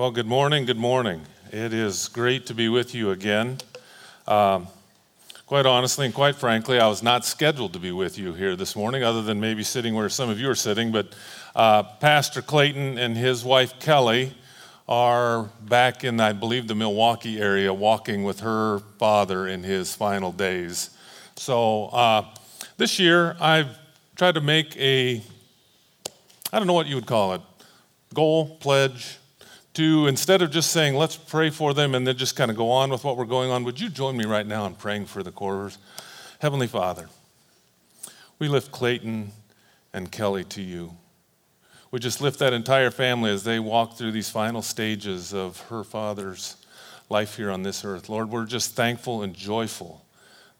Well, good morning. Good morning. It is great to be with you again. Um, quite honestly and quite frankly, I was not scheduled to be with you here this morning, other than maybe sitting where some of you are sitting. But uh, Pastor Clayton and his wife Kelly are back in, I believe, the Milwaukee area, walking with her father in his final days. So uh, this year, I've tried to make a, I don't know what you would call it, goal, pledge, to instead of just saying, let's pray for them and then just kind of go on with what we're going on, would you join me right now in praying for the Corvers? Heavenly Father, we lift Clayton and Kelly to you. We just lift that entire family as they walk through these final stages of her father's life here on this earth. Lord, we're just thankful and joyful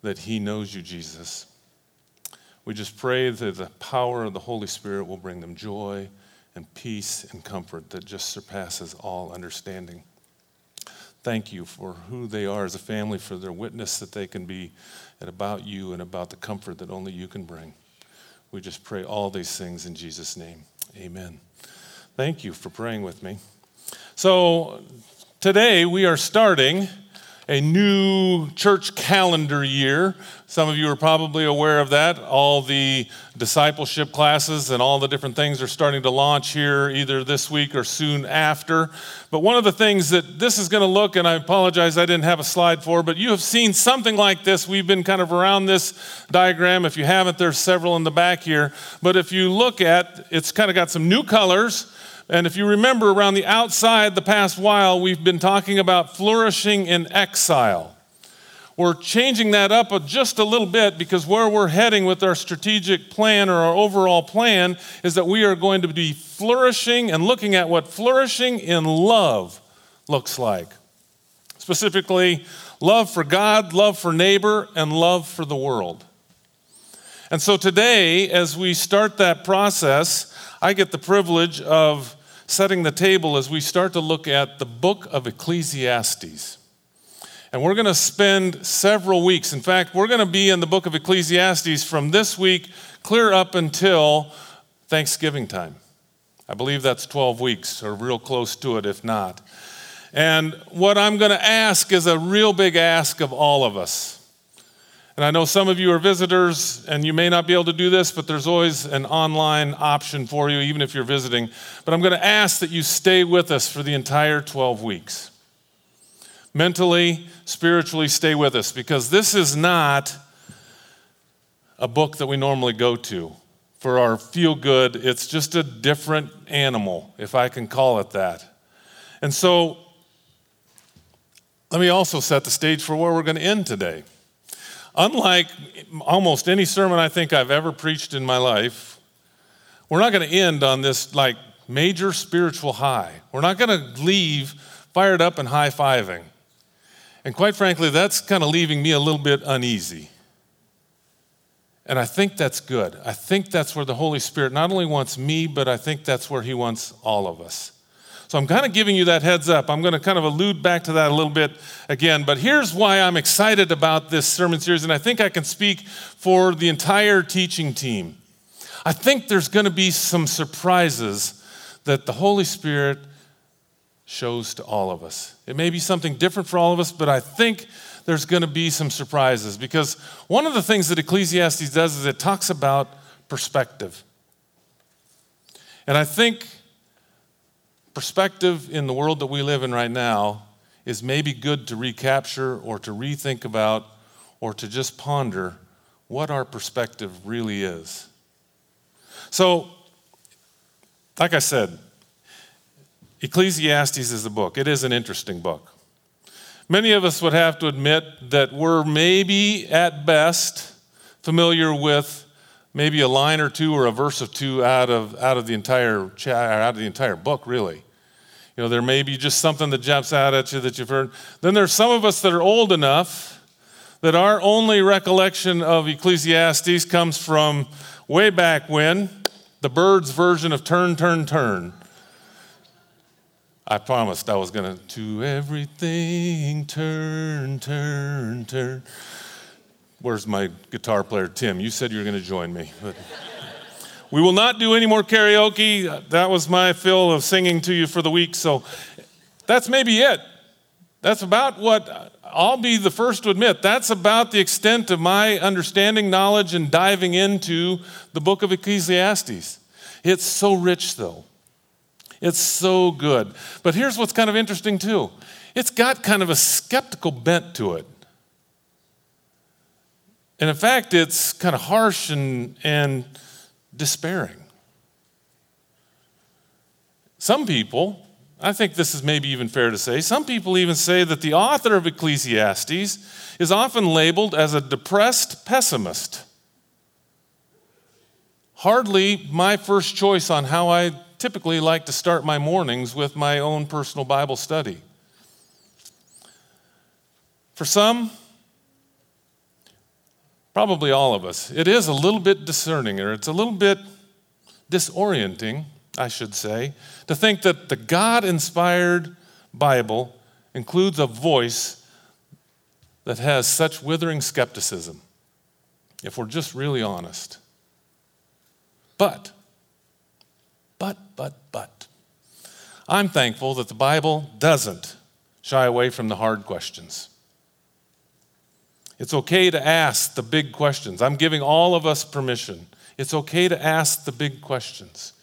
that he knows you, Jesus. We just pray that the power of the Holy Spirit will bring them joy and peace and comfort that just surpasses all understanding. Thank you for who they are as a family, for their witness that they can be, and about you and about the comfort that only you can bring. We just pray all these things in Jesus' name. Amen. Thank you for praying with me. So, today we are starting a new church calendar year. Some of you are probably aware of that. All the discipleship classes and all the different things are starting to launch here either this week or soon after. But one of the things that this is going to look, and I apologize I didn't have a slide for, but you have seen something like this. We've been kind of around this diagram. If you haven't, there's several in the back here. But if you look at, it's kind of got some new colors. And if you remember around the outside the past while, we've been talking about flourishing in exile. We're changing that up just a little bit because where we're heading with our strategic plan or our overall plan is that we are going to be flourishing and looking at what flourishing in love looks like. Specifically, love for God, love for neighbor, and love for the world. And so today, as we start that process, I get the privilege of setting the table as we start to look at the book of Ecclesiastes. And we're going to spend several weeks. In fact, we're going to be in the book of Ecclesiastes from this week clear up until Thanksgiving time. I believe that's 12 weeks or real close to it, if not. And what I'm going to ask is a real big ask of all of us. And I know some of you are visitors and you may not be able to do this, but there's always an online option for you, even if you're visiting. But I'm going to ask that you stay with us for the entire 12 weeks. Mentally, spiritually, stay with us because this is not a book that we normally go to for our feel good. It's just a different animal, if I can call it that. And so, let me also set the stage for where we're going to end today. Unlike almost any sermon I think I've ever preached in my life, we're not going to end on this like major spiritual high. We're not going to leave fired up and high fiving. And quite frankly, that's kind of leaving me a little bit uneasy. And I think that's good. I think that's where the Holy Spirit not only wants me, but I think that's where He wants all of us. So I'm kind of giving you that heads up. I'm going to kind of allude back to that a little bit again. But here's why I'm excited about this sermon series, and I think I can speak for the entire teaching team. I think there's going to be some surprises that the Holy Spirit shows to all of us. It may be something different for all of us, but I think there's going to be some surprises because one of the things that Ecclesiastes does is it talks about perspective. And I think perspective in the world that we live in right now is maybe good to recapture or to rethink about or to just ponder what our perspective really is. So, like I said, Ecclesiastes is a book. It is an interesting book. Many of us would have to admit that we're maybe at best familiar with maybe a line or two or a verse or two out of, out of the entire out of the entire book, really. You know, there may be just something that jumps out at you that you've heard. Then there's some of us that are old enough that our only recollection of Ecclesiastes comes from way back when, the Byrds' version of Turn, Turn, Turn. I promised I was going to, to everything turn, turn, turn. Where's my guitar player, Tim? You said you were going to join me. But we will not do any more karaoke. That was my fill of singing to you for the week. So, that's maybe it. That's about what I'll be the first to admit. That's about the extent of my understanding, knowledge, and diving into the book of Ecclesiastes. It's so rich, though. It's so good. But here's what's kind of interesting, too it's got kind of a skeptical bent to it. And in fact, it's kind of harsh and, and despairing. Some people, I think this is maybe even fair to say, some people even say that the author of Ecclesiastes is often labeled as a depressed pessimist. Hardly my first choice on how I typically like to start my mornings with my own personal Bible study. For some, probably all of us, it is a little bit discerning or it's a little bit disorienting I should say, to think that the God inspired Bible includes a voice that has such withering skepticism, if we're just really honest. But, but, but, but, I'm thankful that the Bible doesn't shy away from the hard questions. It's okay to ask the big questions. I'm giving all of us permission. It's okay to ask the big questions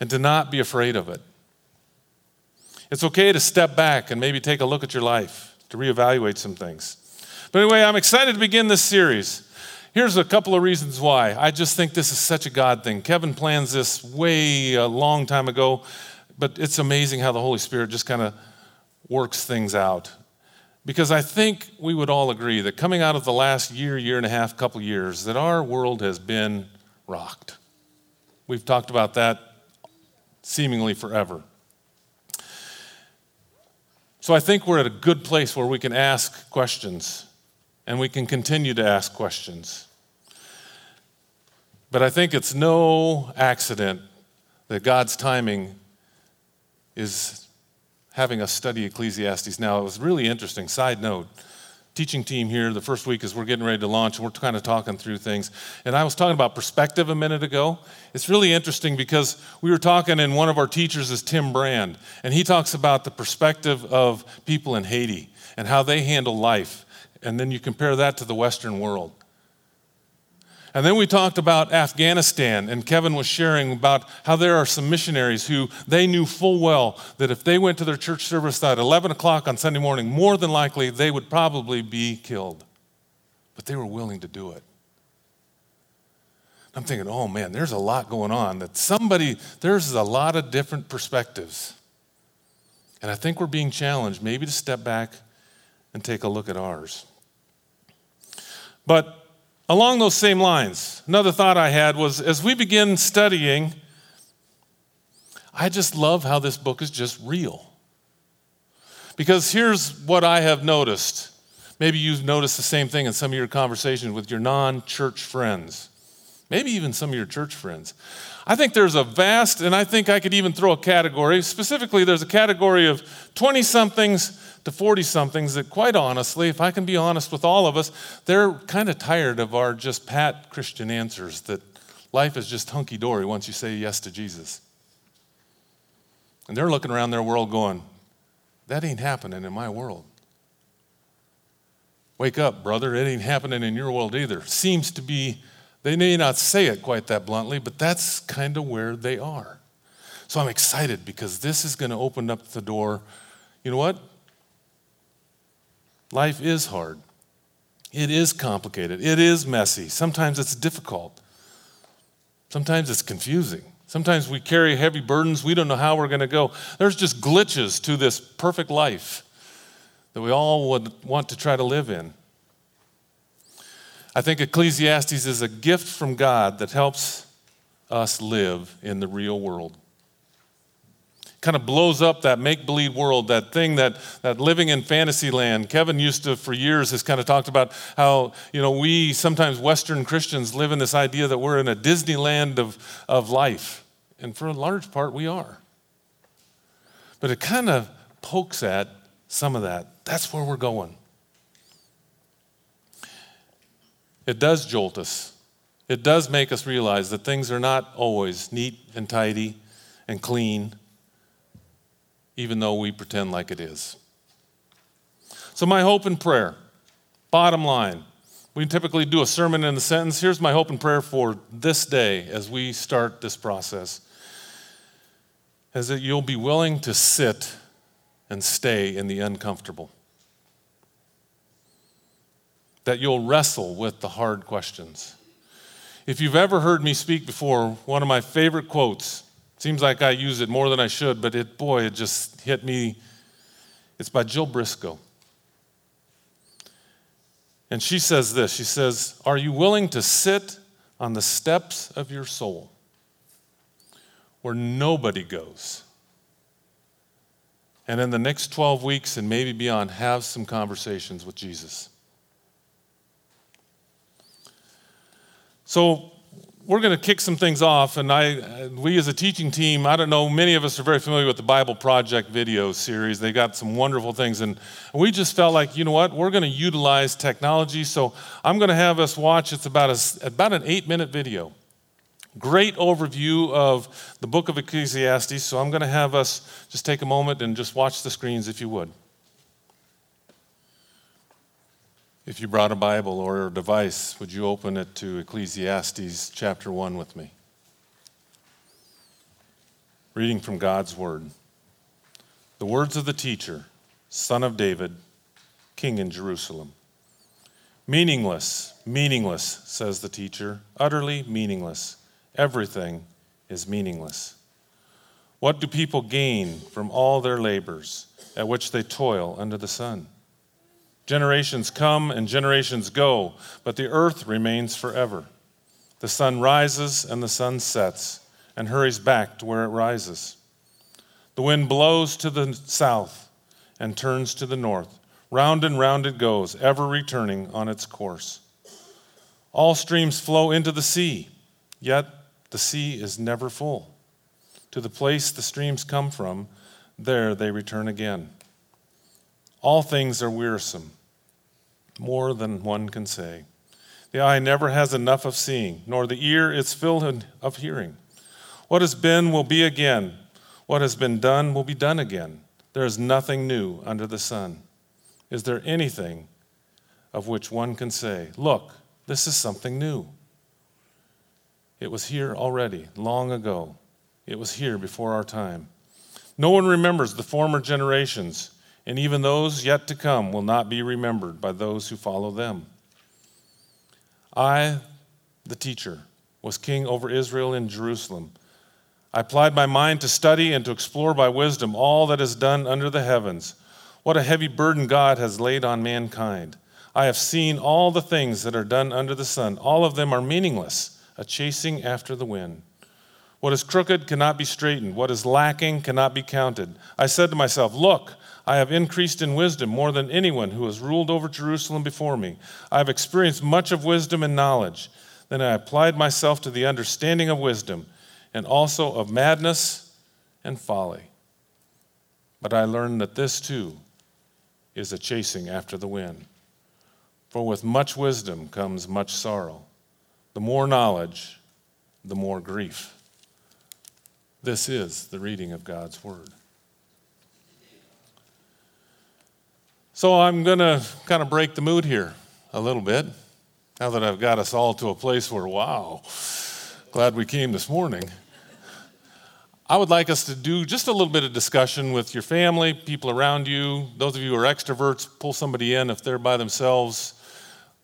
and to not be afraid of it. It's okay to step back and maybe take a look at your life, to reevaluate some things. But anyway, I'm excited to begin this series. Here's a couple of reasons why. I just think this is such a God thing. Kevin plans this way a long time ago, but it's amazing how the Holy Spirit just kind of works things out. Because I think we would all agree that coming out of the last year, year and a half, couple years, that our world has been rocked. We've talked about that seemingly forever. So I think we're at a good place where we can ask questions and we can continue to ask questions. But I think it's no accident that God's timing is having us study Ecclesiastes now. It was really interesting. Side note teaching team here the first week as we're getting ready to launch we're kind of talking through things and i was talking about perspective a minute ago it's really interesting because we were talking and one of our teachers is tim brand and he talks about the perspective of people in haiti and how they handle life and then you compare that to the western world and then we talked about Afghanistan, and Kevin was sharing about how there are some missionaries who they knew full well that if they went to their church service at 11 o'clock on Sunday morning, more than likely they would probably be killed. But they were willing to do it. I'm thinking, oh man, there's a lot going on. That somebody, there's a lot of different perspectives. And I think we're being challenged maybe to step back and take a look at ours. But Along those same lines, another thought I had was as we begin studying, I just love how this book is just real. Because here's what I have noticed. Maybe you've noticed the same thing in some of your conversations with your non church friends, maybe even some of your church friends. I think there's a vast, and I think I could even throw a category. Specifically, there's a category of 20 somethings to 40 somethings that, quite honestly, if I can be honest with all of us, they're kind of tired of our just pat Christian answers that life is just hunky dory once you say yes to Jesus. And they're looking around their world going, that ain't happening in my world. Wake up, brother. It ain't happening in your world either. Seems to be, they may not say it quite that bluntly, but that's kind of where they are. So I'm excited because this is going to open up the door. You know what? Life is hard. It is complicated. It is messy. Sometimes it's difficult. Sometimes it's confusing. Sometimes we carry heavy burdens. We don't know how we're going to go. There's just glitches to this perfect life that we all would want to try to live in. I think Ecclesiastes is a gift from God that helps us live in the real world kind of blows up that make believe world, that thing that, that living in fantasy land. Kevin used to, for years, has kind of talked about how, you know, we sometimes Western Christians live in this idea that we're in a Disneyland of, of life. And for a large part, we are. But it kind of pokes at some of that. That's where we're going. It does jolt us. It does make us realize that things are not always neat and tidy and clean even though we pretend like it is. So, my hope and prayer, bottom line, we typically do a sermon in a sentence. Here's my hope and prayer for this day as we start this process is that you'll be willing to sit and stay in the uncomfortable. That you'll wrestle with the hard questions. If you've ever heard me speak before, one of my favorite quotes, seems like I use it more than I should, but it, boy, it just hit me. It's by Jill Briscoe. And she says this She says, Are you willing to sit on the steps of your soul where nobody goes? And in the next 12 weeks and maybe beyond, have some conversations with Jesus. So, we're going to kick some things off, and I, we as a teaching team, I don't know, many of us are very familiar with the Bible Project video series. They got some wonderful things, and we just felt like, you know what, we're going to utilize technology. So I'm going to have us watch. It's about a, about an eight-minute video. Great overview of the book of Ecclesiastes. So I'm going to have us just take a moment and just watch the screens, if you would. If you brought a Bible or a device, would you open it to Ecclesiastes chapter 1 with me? Reading from God's Word. The words of the teacher, son of David, king in Jerusalem. Meaningless, meaningless, says the teacher, utterly meaningless. Everything is meaningless. What do people gain from all their labors at which they toil under the sun? Generations come and generations go, but the earth remains forever. The sun rises and the sun sets and hurries back to where it rises. The wind blows to the south and turns to the north. Round and round it goes, ever returning on its course. All streams flow into the sea, yet the sea is never full. To the place the streams come from, there they return again. All things are wearisome more than one can say. The eye never has enough of seeing, nor the ear its fill of hearing. What has been will be again. What has been done will be done again. There is nothing new under the sun. Is there anything of which one can say, Look, this is something new? It was here already, long ago. It was here before our time. No one remembers the former generations and even those yet to come will not be remembered by those who follow them. I, the teacher, was king over Israel in Jerusalem. I applied my mind to study and to explore by wisdom all that is done under the heavens. What a heavy burden God has laid on mankind. I have seen all the things that are done under the sun. All of them are meaningless, a chasing after the wind. What is crooked cannot be straightened. What is lacking cannot be counted. I said to myself, Look, I have increased in wisdom more than anyone who has ruled over Jerusalem before me. I have experienced much of wisdom and knowledge. Then I applied myself to the understanding of wisdom and also of madness and folly. But I learned that this too is a chasing after the wind. For with much wisdom comes much sorrow. The more knowledge, the more grief. This is the reading of God's word. So I'm going to kind of break the mood here a little bit. Now that I've got us all to a place where, wow, glad we came this morning. I would like us to do just a little bit of discussion with your family, people around you. Those of you who are extroverts, pull somebody in if they're by themselves.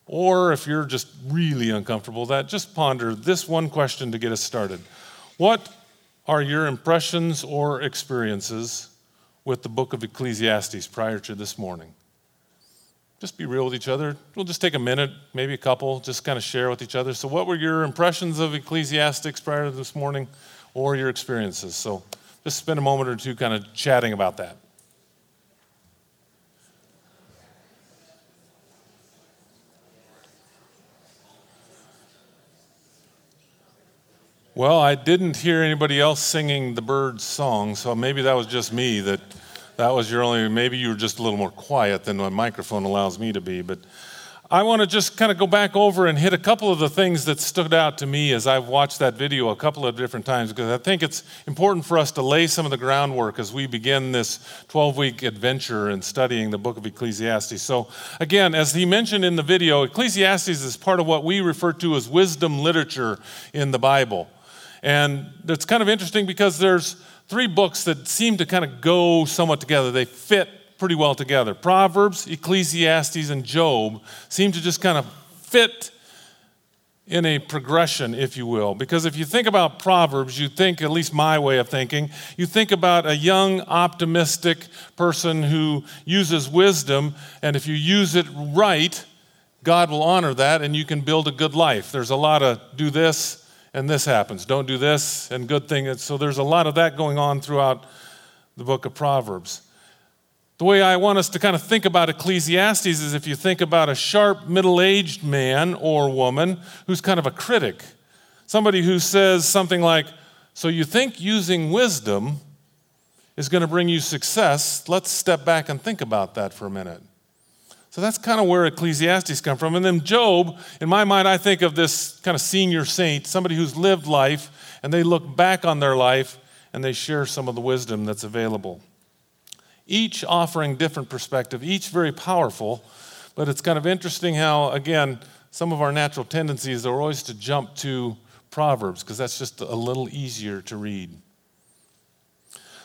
Or if you're just really uncomfortable, that just ponder this one question to get us started. What are your impressions or experiences with the book of Ecclesiastes prior to this morning? Just be real with each other. We'll just take a minute, maybe a couple, just kind of share with each other. So, what were your impressions of Ecclesiastics prior to this morning or your experiences? So, just spend a moment or two kind of chatting about that. Well, I didn't hear anybody else singing the Byrds song, so maybe that was just me that that was your only, maybe you were just a little more quiet than my microphone allows me to be. But I want to just kind of go back over and hit a couple of the things that stood out to me as I've watched that video a couple of different times because I think it's important for us to lay some of the groundwork as we begin this 12 week adventure in studying the book of Ecclesiastes. So, again, as he mentioned in the video, Ecclesiastes is part of what we refer to as wisdom literature in the Bible. And it's kind of interesting because there's three books that seem to kind of go somewhat together. They fit pretty well together. Proverbs, Ecclesiastes, and Job seem to just kind of fit in a progression, if you will. Because if you think about Proverbs, you think, at least my way of thinking, you think about a young, optimistic person who uses wisdom, and if you use it right, God will honor that and you can build a good life. There's a lot of do this and this happens, don't do this and good thing. So there's a lot of that going on throughout the book of Proverbs. The way I want us to kind of think about Ecclesiastes is if you think about a sharp, middle aged man or woman who's kind of a critic, somebody who says something like, So you think using wisdom is going to bring you success? Let's step back and think about that for a minute. So that's kind of where Ecclesiastes come from. And then Job, in my mind, I think of this kind of senior saint, somebody who's lived life, and they look back on their life and they share some of the wisdom that's available each offering different perspective, each very powerful. But it's kind of interesting how, again, some of our natural tendencies are always to jump to Proverbs because that's just a little easier to read.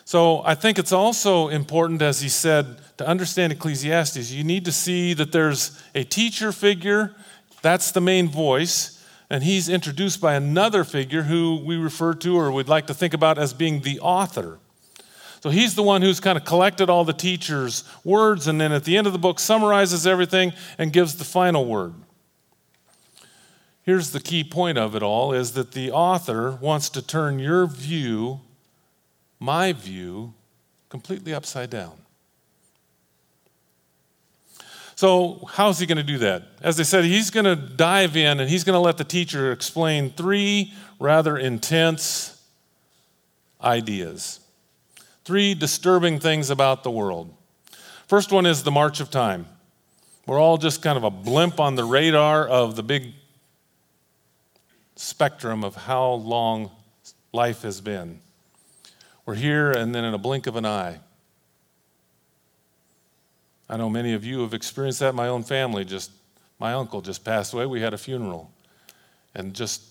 So I think it's also important, as he said, to understand Ecclesiastes. You need to see that there's a teacher figure, that's the main voice, and he's introduced by another figure who we refer to or would like to think about as being the author. So he's the one who's kind of collected all the teacher's words and then at the end of the book summarizes everything and gives the final word. Here's the key point of it all is that the author wants to turn your view, my view, completely upside down. So, how's he going to do that? As I said, he's going to dive in and he's going to let the teacher explain three rather intense ideas. Three disturbing things about the world. First one is the march of time. We're all just kind of a blimp on the radar of the big spectrum of how long life has been. We're here and then in a blink of an eye. I know many of you have experienced that. My own family just, my uncle just passed away. We had a funeral. And just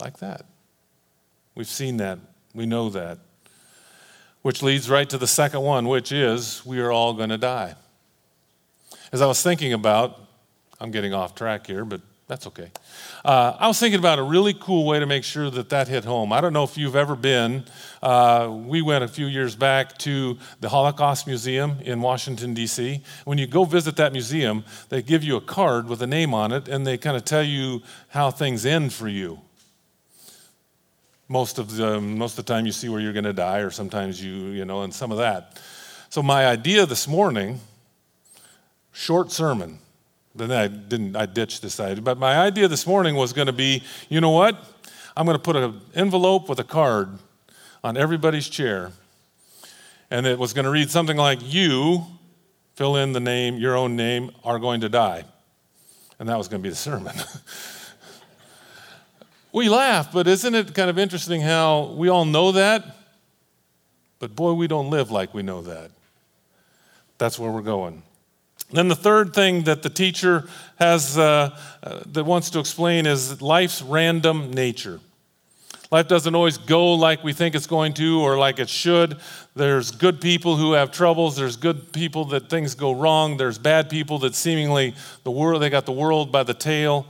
like that. We've seen that. We know that. Which leads right to the second one, which is we are all going to die. As I was thinking about, I'm getting off track here, but that's okay. Uh, I was thinking about a really cool way to make sure that that hit home. I don't know if you've ever been. Uh, we went a few years back to the Holocaust Museum in Washington, D.C. When you go visit that museum, they give you a card with a name on it, and they kind of tell you how things end for you most of the most of the time you see where you're going to die or sometimes you you know and some of that so my idea this morning short sermon then i didn't i ditched this idea but my idea this morning was going to be you know what i'm going to put an envelope with a card on everybody's chair and it was going to read something like you fill in the name your own name are going to die and that was going to be the sermon We laugh, but isn't it kind of interesting how we all know that? But boy, we don't live like we know that. That's where we're going. Then the third thing that the teacher has uh, uh, that wants to explain is life's random nature. Life doesn't always go like we think it's going to or like it should. There's good people who have troubles. There's good people that things go wrong. There's bad people that seemingly the world they got the world by the tail.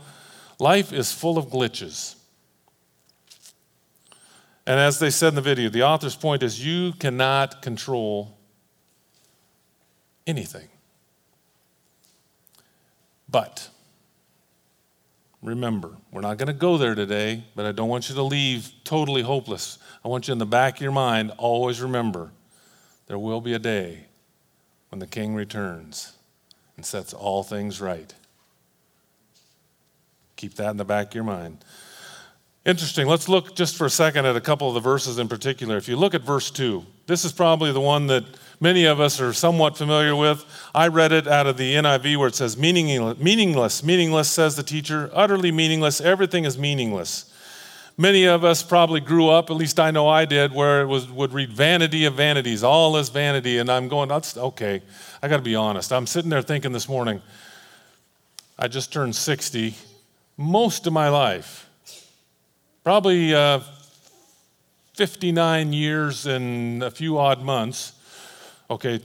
Life is full of glitches. And as they said in the video, the author's point is you cannot control anything. But remember, we're not going to go there today, but I don't want you to leave totally hopeless. I want you in the back of your mind, always remember there will be a day when the king returns and sets all things right. Keep that in the back of your mind. Interesting. Let's look just for a second at a couple of the verses in particular. If you look at verse 2, this is probably the one that many of us are somewhat familiar with. I read it out of the NIV where it says, meaningless, meaningless, meaningless, says the teacher, utterly meaningless, everything is meaningless. Many of us probably grew up, at least I know I did, where it was, would read vanity of vanities, all is vanity. And I'm going, that's okay, I got to be honest. I'm sitting there thinking this morning, I just turned 60. Most of my life, probably uh, 59 years and a few odd months. Okay,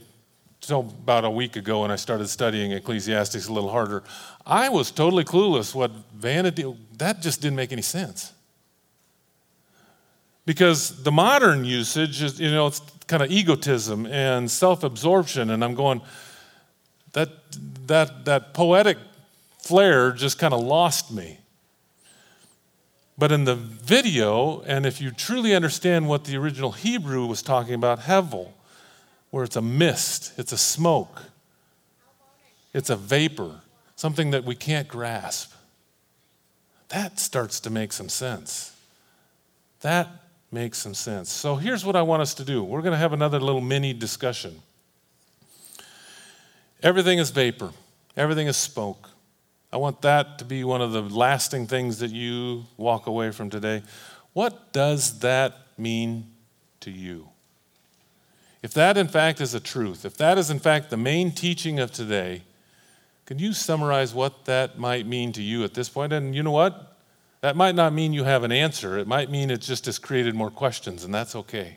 so about a week ago when I started studying Ecclesiastes a little harder, I was totally clueless what vanity, that just didn't make any sense. Because the modern usage is, you know, it's kind of egotism and self absorption, and I'm going, that, that, that poetic flair just kind of lost me. But in the video, and if you truly understand what the original Hebrew was talking about, hevel, where it's a mist, it's a smoke, it's a vapor, something that we can't grasp, that starts to make some sense. That makes some sense. So here's what I want us to do we're going to have another little mini discussion. Everything is vapor, everything is smoke. I want that to be one of the lasting things that you walk away from today. What does that mean to you? If that, in fact, is a truth, if that is, in fact, the main teaching of today, can you summarize what that might mean to you at this point? And you know what? That might not mean you have an answer. It might mean it just has created more questions, and that's okay.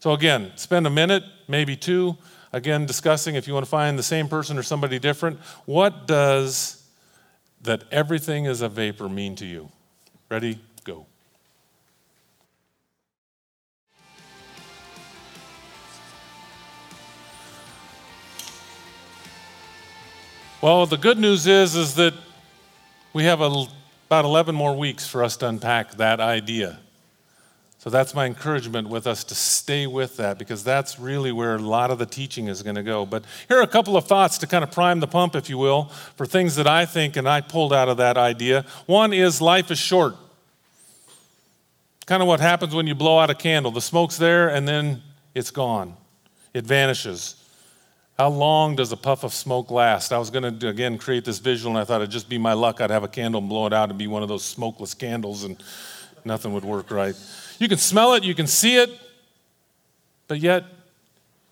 So, again, spend a minute, maybe two, again, discussing if you want to find the same person or somebody different. What does that everything is a vapor mean to you? Ready? Well, the good news is, is that we have a, about 11 more weeks for us to unpack that idea. So that's my encouragement with us to stay with that because that's really where a lot of the teaching is going to go. But here are a couple of thoughts to kind of prime the pump, if you will, for things that I think and I pulled out of that idea. One is life is short. Kind of what happens when you blow out a candle. The smoke's there and then it's gone, it vanishes. How long does a puff of smoke last? I was going to, again, create this visual, and I thought it'd just be my luck. I'd have a candle and blow it out and be one of those smokeless candles, and nothing would work right. You can smell it, you can see it, but yet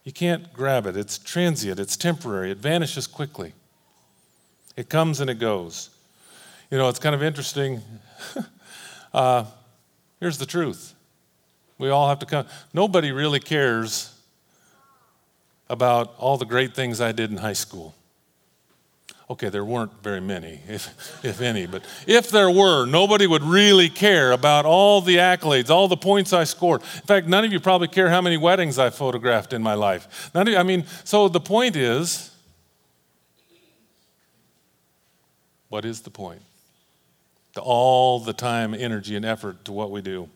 you can't grab it. It's transient, it's temporary, it vanishes quickly. It comes and it goes. You know, it's kind of interesting. uh, here's the truth we all have to come. Nobody really cares about all the great things I did in high school. Okay, there weren't very many, if, if any, but if there were, nobody would really care about all the accolades, all the points I scored. In fact, none of you probably care how many weddings I photographed in my life. None of you, I mean, so the point is what is the point? To all the time, energy, and effort to what we do.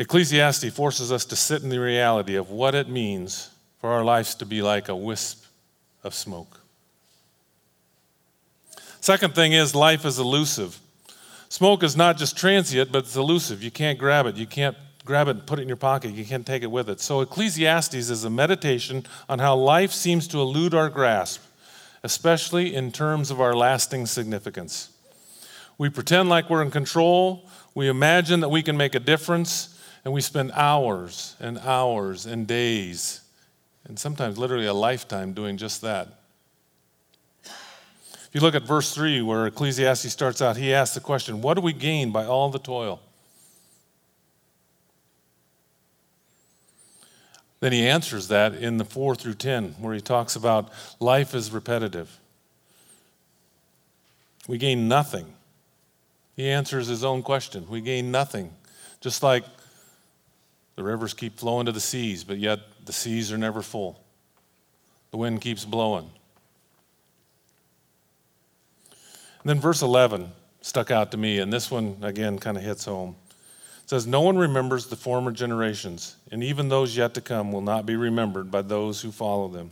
Ecclesiastes forces us to sit in the reality of what it means for our lives to be like a wisp of smoke. Second thing is life is elusive. Smoke is not just transient, but it's elusive. You can't grab it. You can't grab it and put it in your pocket. You can't take it with it. So, Ecclesiastes is a meditation on how life seems to elude our grasp, especially in terms of our lasting significance. We pretend like we're in control, we imagine that we can make a difference, and we spend hours and hours and days and sometimes literally a lifetime doing just that. If you look at verse 3, where Ecclesiastes starts out, he asks the question What do we gain by all the toil? Then he answers that in the 4 through 10, where he talks about life is repetitive. We gain nothing. He answers his own question. We gain nothing. Just like the rivers keep flowing to the seas, but yet the seas are never full. The wind keeps blowing. And then verse 11 stuck out to me, and this one again kind of hits home. It says, No one remembers the former generations, and even those yet to come will not be remembered by those who follow them.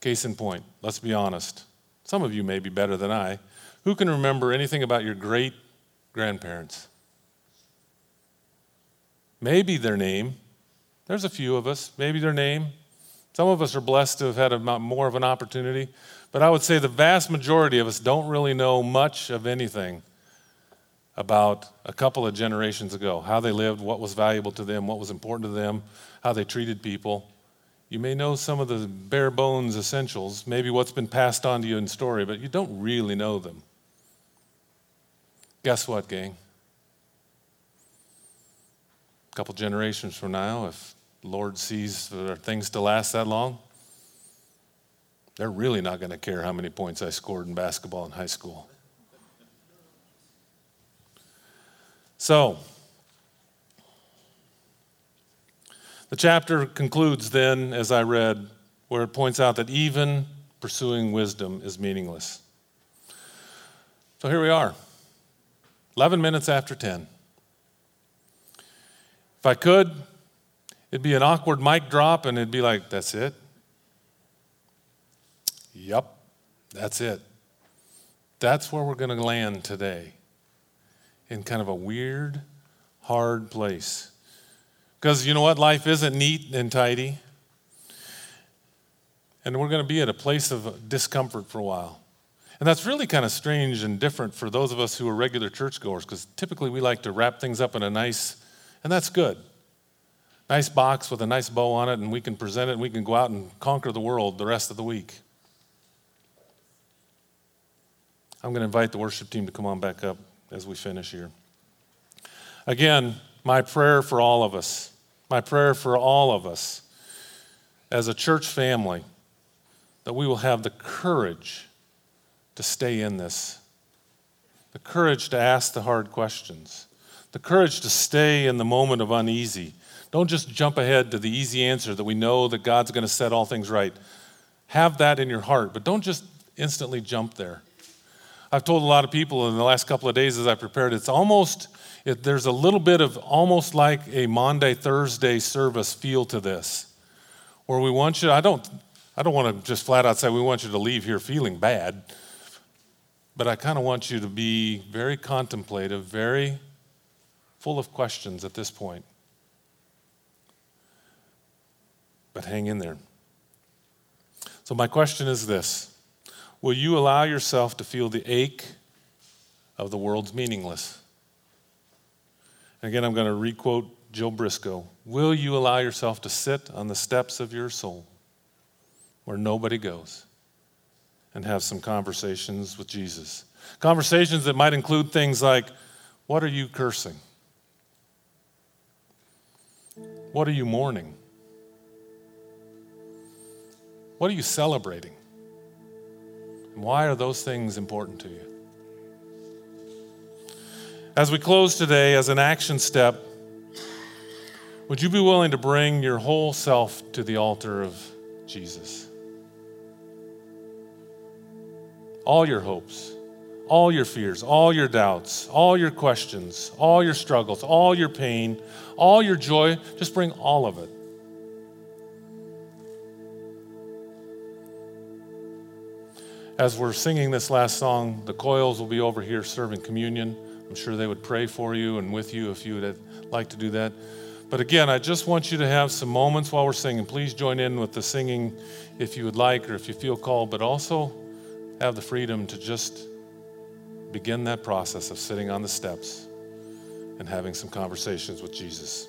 Case in point, let's be honest. Some of you may be better than I. Who can remember anything about your great grandparents? Maybe their name, There's a few of us, maybe their name. Some of us are blessed to have had a, more of an opportunity, but I would say the vast majority of us don't really know much of anything about a couple of generations ago how they lived, what was valuable to them, what was important to them, how they treated people. You may know some of the bare bones essentials, maybe what's been passed on to you in story, but you don't really know them. Guess what, gang? A couple generations from now, if Lord sees for things to last that long, they're really not going to care how many points I scored in basketball in high school. So, the chapter concludes then, as I read, where it points out that even pursuing wisdom is meaningless. So here we are, 11 minutes after 10. If I could, it'd be an awkward mic drop and it'd be like, that's it? Yup, that's it. That's where we're going to land today in kind of a weird, hard place. Because you know what? Life isn't neat and tidy. And we're going to be at a place of discomfort for a while. And that's really kind of strange and different for those of us who are regular churchgoers, because typically we like to wrap things up in a nice, and that's good. Nice box with a nice bow on it, and we can present it and we can go out and conquer the world the rest of the week. I'm going to invite the worship team to come on back up as we finish here. Again, my prayer for all of us, my prayer for all of us as a church family, that we will have the courage to stay in this, the courage to ask the hard questions, the courage to stay in the moment of uneasy. Don't just jump ahead to the easy answer that we know that God's going to set all things right. Have that in your heart, but don't just instantly jump there. I've told a lot of people in the last couple of days as I prepared, it's almost, it, there's a little bit of almost like a Maundy, Thursday service feel to this, where we want you, I don't, I don't want to just flat out say we want you to leave here feeling bad, but I kind of want you to be very contemplative, very full of questions at this point. But hang in there. So, my question is this Will you allow yourself to feel the ache of the world's meaningless? Again, I'm going to requote Jill Briscoe. Will you allow yourself to sit on the steps of your soul where nobody goes and have some conversations with Jesus? Conversations that might include things like, What are you cursing? What are you mourning? What are you celebrating? And Why are those things important to you? As we close today, as an action step, would you be willing to bring your whole self to the altar of Jesus? All your hopes, all your fears, all your doubts, all your questions, all your struggles, all your pain, all your joy, just bring all of it. As we're singing this last song, the coils will be over here serving communion. I'm sure they would pray for you and with you if you would like to do that. But again, I just want you to have some moments while we're singing. Please join in with the singing if you would like or if you feel called, but also have the freedom to just begin that process of sitting on the steps and having some conversations with Jesus.